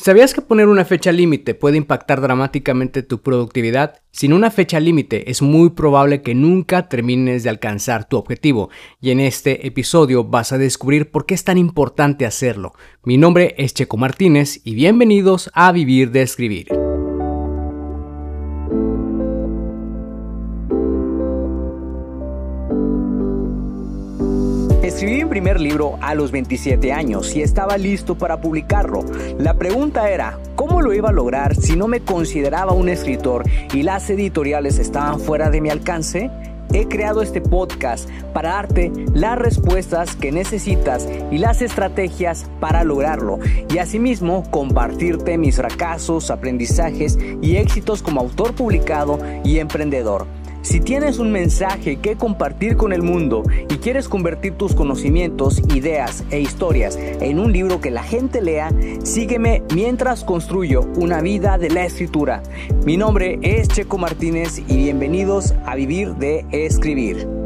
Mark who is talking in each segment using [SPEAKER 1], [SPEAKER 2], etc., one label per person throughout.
[SPEAKER 1] ¿Sabías que poner una fecha límite puede impactar dramáticamente tu productividad? Sin una fecha límite es muy probable que nunca termines de alcanzar tu objetivo y en este episodio vas a descubrir por qué es tan importante hacerlo. Mi nombre es Checo Martínez y bienvenidos a Vivir de Escribir.
[SPEAKER 2] Escribí mi primer libro a los 27 años y estaba listo para publicarlo. La pregunta era, ¿cómo lo iba a lograr si no me consideraba un escritor y las editoriales estaban fuera de mi alcance? He creado este podcast para darte las respuestas que necesitas y las estrategias para lograrlo y asimismo compartirte mis fracasos, aprendizajes y éxitos como autor publicado y emprendedor. Si tienes un mensaje que compartir con el mundo y quieres convertir tus conocimientos, ideas e historias en un libro que la gente lea, sígueme mientras construyo una vida de la escritura. Mi nombre es Checo Martínez y bienvenidos a Vivir de Escribir.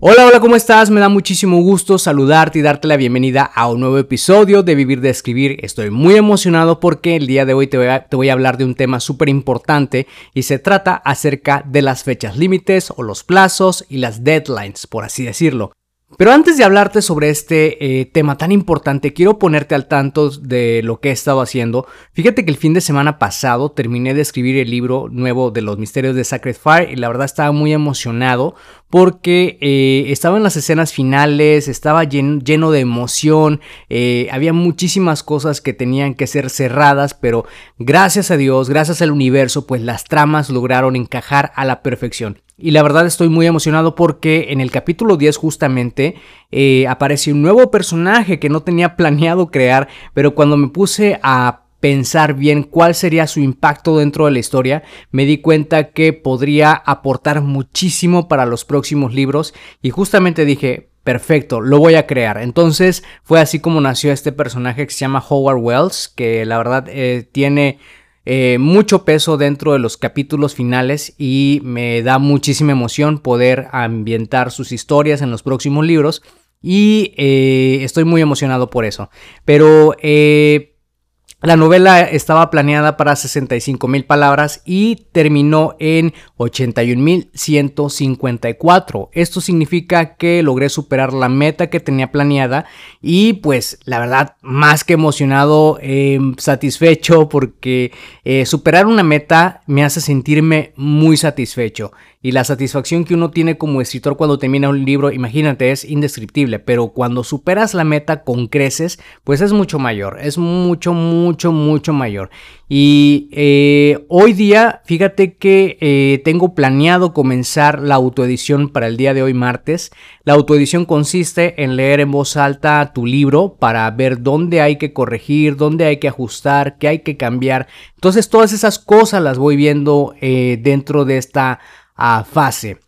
[SPEAKER 1] Hola, hola, ¿cómo estás? Me da muchísimo gusto saludarte y darte la bienvenida a un nuevo episodio de Vivir de Escribir. Estoy muy emocionado porque el día de hoy te voy a, hablar de un tema súper importante y se trata acerca de las fechas límites o los plazos y las deadlines, por así decirlo. Pero antes de hablarte sobre este eh, tema tan importante, quiero ponerte al tanto de lo que he estado haciendo. Fíjate que el fin de semana pasado terminé de escribir el libro nuevo de los misterios de Sacred Fire y la verdad estaba muy emocionado porque eh, estaba en las escenas finales, estaba lleno, de emoción, eh, había muchísimas cosas que tenían que ser cerradas, pero gracias a Dios, gracias al universo, pues las tramas lograron encajar a la perfección. Y la verdad estoy muy emocionado porque en el capítulo 10 justamente eh, aparece un nuevo personaje que no tenía planeado crear, pero cuando me puse a pensar bien cuál sería su impacto dentro de la historia, me di cuenta que podría aportar muchísimo para los próximos libros y justamente dije, perfecto, lo voy a crear. Entonces fue así como nació este personaje que se llama Howard Wells, que la verdad eh, tiene eh, mucho peso dentro de los capítulos finales y me da muchísima emoción poder ambientar sus historias en los próximos libros y eh, estoy muy emocionado por eso. Pero eh, la novela estaba planeada para 65 mil palabras y terminó en 81.154. Esto significa que logré superar la meta que tenía planeada y pues la verdad más que emocionado, em, satisfecho porque eh, superar una meta me hace sentirme muy satisfecho y la satisfacción que uno tiene como escritor cuando termina un libro, imagínate, es indescriptible, pero cuando superas la meta con creces, pues es mucho mayor, es mucho, mucho, mucho mayor. Y eh, hoy día, fíjate que eh, tengo planeado comenzar la autoedición para el día de hoy martes. La autoedición consiste en leer en voz alta tu libro para ver dónde hay que corregir, dónde hay que ajustar, qué hay que cambiar. Entonces todas esas cosas las voy viendo eh, dentro de esta ah, fase.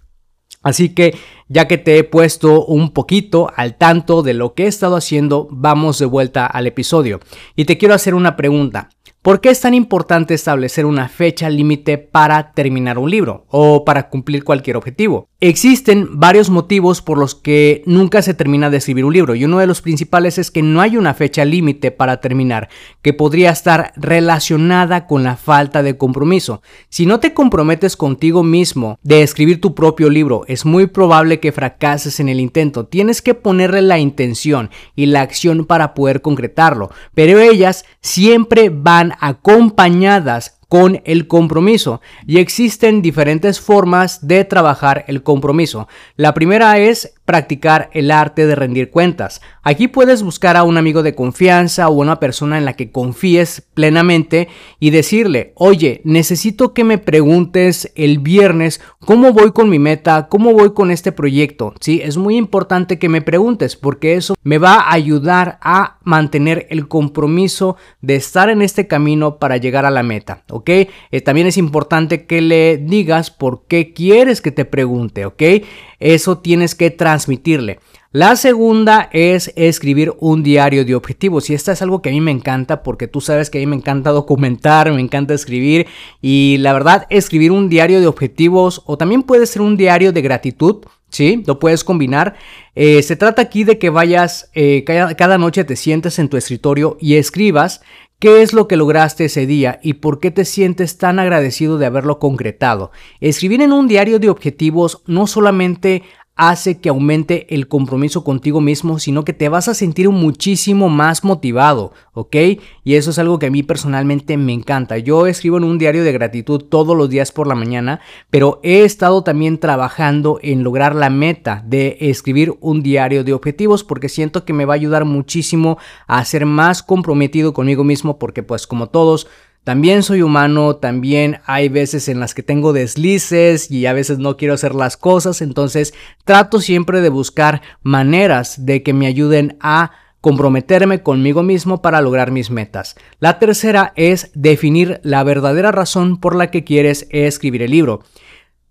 [SPEAKER 1] Así que ya que te he puesto un poquito al tanto de lo que he estado haciendo, vamos de vuelta al episodio. Y te quiero hacer una pregunta. ¿Por qué es tan importante establecer una fecha límite para terminar un libro o para cumplir cualquier objetivo? Existen varios motivos por los que nunca se termina de escribir un libro y uno de los principales es que no hay una fecha límite para terminar, que podría estar relacionada con la falta de compromiso. Si no te comprometes contigo mismo de escribir tu propio libro, es muy probable que fracases en el intento. Tienes que ponerle la intención y la acción para poder concretarlo, pero ellas siempre van acompañadas con el compromiso y existen diferentes formas de trabajar el compromiso. La primera es practicar el arte de rendir cuentas. Aquí puedes buscar a un amigo de confianza o una persona en la que confíes plenamente y decirle, oye, necesito que me preguntes el viernes cómo voy con mi meta, cómo voy con este proyecto. Sí, es muy importante que me preguntes porque eso me va a ayudar a mantener el compromiso de estar en este camino para llegar a la meta, ¿ok? Eh, también es importante que le digas por qué quieres que te pregunte, ¿ok? Eso tienes que transmitirle. La segunda es escribir un diario de objetivos y esta es algo que a mí me encanta porque tú sabes que a mí me encanta documentar, me encanta escribir y la verdad escribir un diario de objetivos o también puede ser un diario de gratitud ¿sí? Lo puedes combinar. Eh, se trata aquí de que vayas, eh, cada, cada, noche te sientes en tu escritorio y escribas qué es lo que lograste ese día y por qué te sientes tan agradecido de haberlo concretado. Escribir en un diario de objetivos no solamente hace que aumente el compromiso contigo mismo, sino que te vas a sentir muchísimo más motivado, ¿ok? Y eso es algo que a mí personalmente me encanta. Yo escribo en un diario de gratitud todos los días por la mañana, pero he estado también trabajando en lograr la meta de escribir un diario de objetivos porque siento que me va a ayudar muchísimo a ser más comprometido conmigo mismo porque pues como todos también soy humano, también hay veces en las que tengo deslices y a veces no quiero hacer las cosas, entonces trato siempre de buscar maneras de que me ayuden a comprometerme conmigo mismo para lograr mis metas. La tercera es definir la verdadera razón por la que quieres escribir el libro.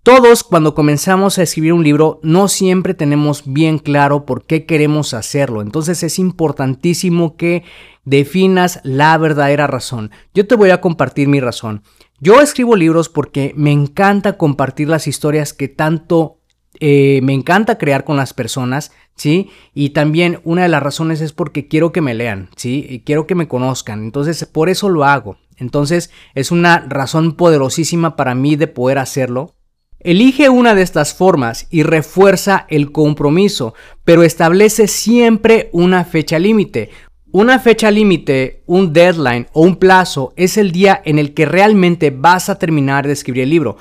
[SPEAKER 1] Todos cuando comenzamos a escribir un libro no siempre tenemos bien claro por qué queremos hacerlo, entonces es importantísimo que definas la verdadera razón. Yo te voy a compartir mi razón. Yo escribo libros porque me encanta compartir las historias que tanto eh, me encanta crear con las personas, ¿sí? Y también una de las razones es porque quiero que me lean, ¿sí? Y quiero que me conozcan, entonces por eso lo hago. Entonces es una razón poderosísima para mí de poder hacerlo Elige una de estas formas y refuerza el compromiso, pero establece siempre una fecha límite. Una fecha límite, un deadline o un plazo es el día en el que realmente vas a terminar de escribir el libro.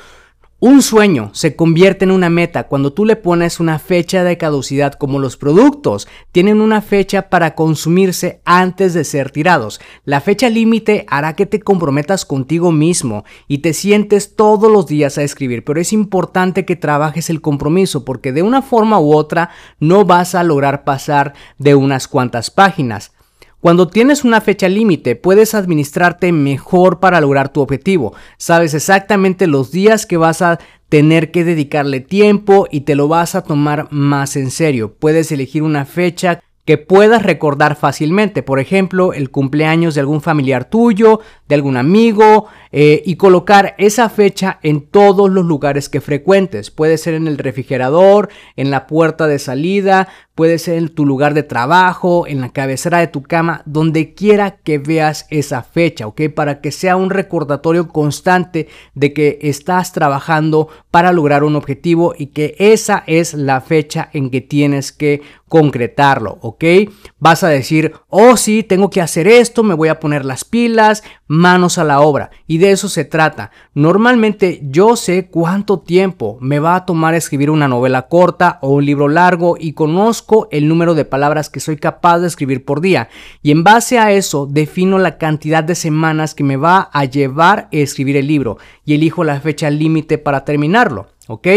[SPEAKER 1] Un sueño se convierte en una meta cuando tú le pones una fecha de caducidad como los productos tienen una fecha para consumirse antes de ser tirados. La fecha límite hará que te comprometas contigo mismo y te sientes todos los días a escribir, pero es importante que trabajes el compromiso porque de una forma u otra no vas a lograr pasar de unas cuantas páginas. Cuando tienes una fecha límite, puedes administrarte mejor para lograr tu objetivo. Sabes exactamente los días que vas a tener que dedicarle tiempo y te lo vas a tomar más en serio. Puedes elegir una fecha que puedas recordar fácilmente, por ejemplo, el cumpleaños de algún familiar tuyo, de algún amigo, eh, y colocar esa fecha en todos los lugares que frecuentes. Puede ser en el refrigerador, en la puerta de salida, puede ser en tu lugar de trabajo, en la cabecera de tu cama, donde quiera que veas esa fecha, ¿ok? Para que sea un recordatorio constante de que estás trabajando para lograr un objetivo y que esa es la fecha en que tienes que concretarlo, ¿ok? Vas a decir, oh sí, tengo que hacer esto, me voy a poner las pilas, manos a la obra. Y de eso se trata. Normalmente yo sé cuánto tiempo me va a tomar escribir una novela corta o un libro largo y conozco el número de palabras que soy capaz de escribir por día. Y en base a eso defino la cantidad de semanas que me va a llevar a escribir el libro y elijo la fecha límite para terminarlo. ¿ok?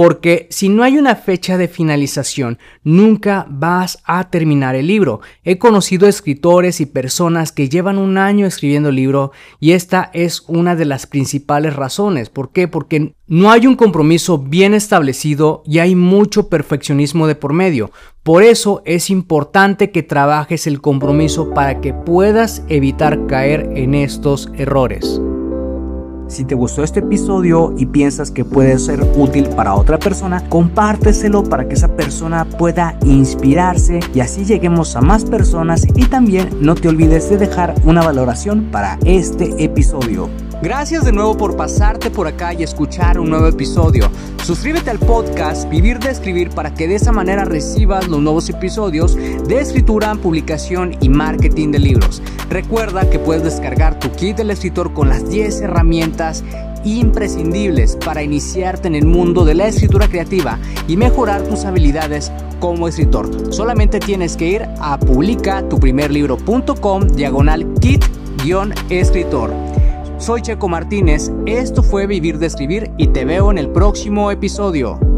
[SPEAKER 1] Porque si no hay una fecha de finalización, nunca vas a terminar el libro. He conocido escritores y personas que llevan un año escribiendo el libro y esta es una de las principales razones. ¿Por qué? Porque no hay un compromiso bien establecido y hay mucho perfeccionismo de por medio. Por eso es importante que trabajes el compromiso para que puedas evitar caer en estos errores.
[SPEAKER 2] Si te gustó este episodio y piensas que puede ser útil para otra persona, compárteselo para que esa persona pueda inspirarse y así lleguemos a más personas y también no te olvides de dejar una valoración para este episodio. Gracias de nuevo por pasarte por acá y escuchar un nuevo episodio. Suscríbete al podcast Vivir de Escribir para que de esa manera recibas los nuevos episodios de escritura, publicación y marketing de libros. Recuerda que puedes descargar tu kit del escritor con las 10 herramientas imprescindibles para iniciarte en el mundo de la escritura creativa y mejorar tus habilidades como escritor. Solamente tienes que ir a publicatuprimerlibro.com diagonal kit-escritor. Soy Checo Martínez, esto fue Vivir de Escribir y te veo en el próximo episodio.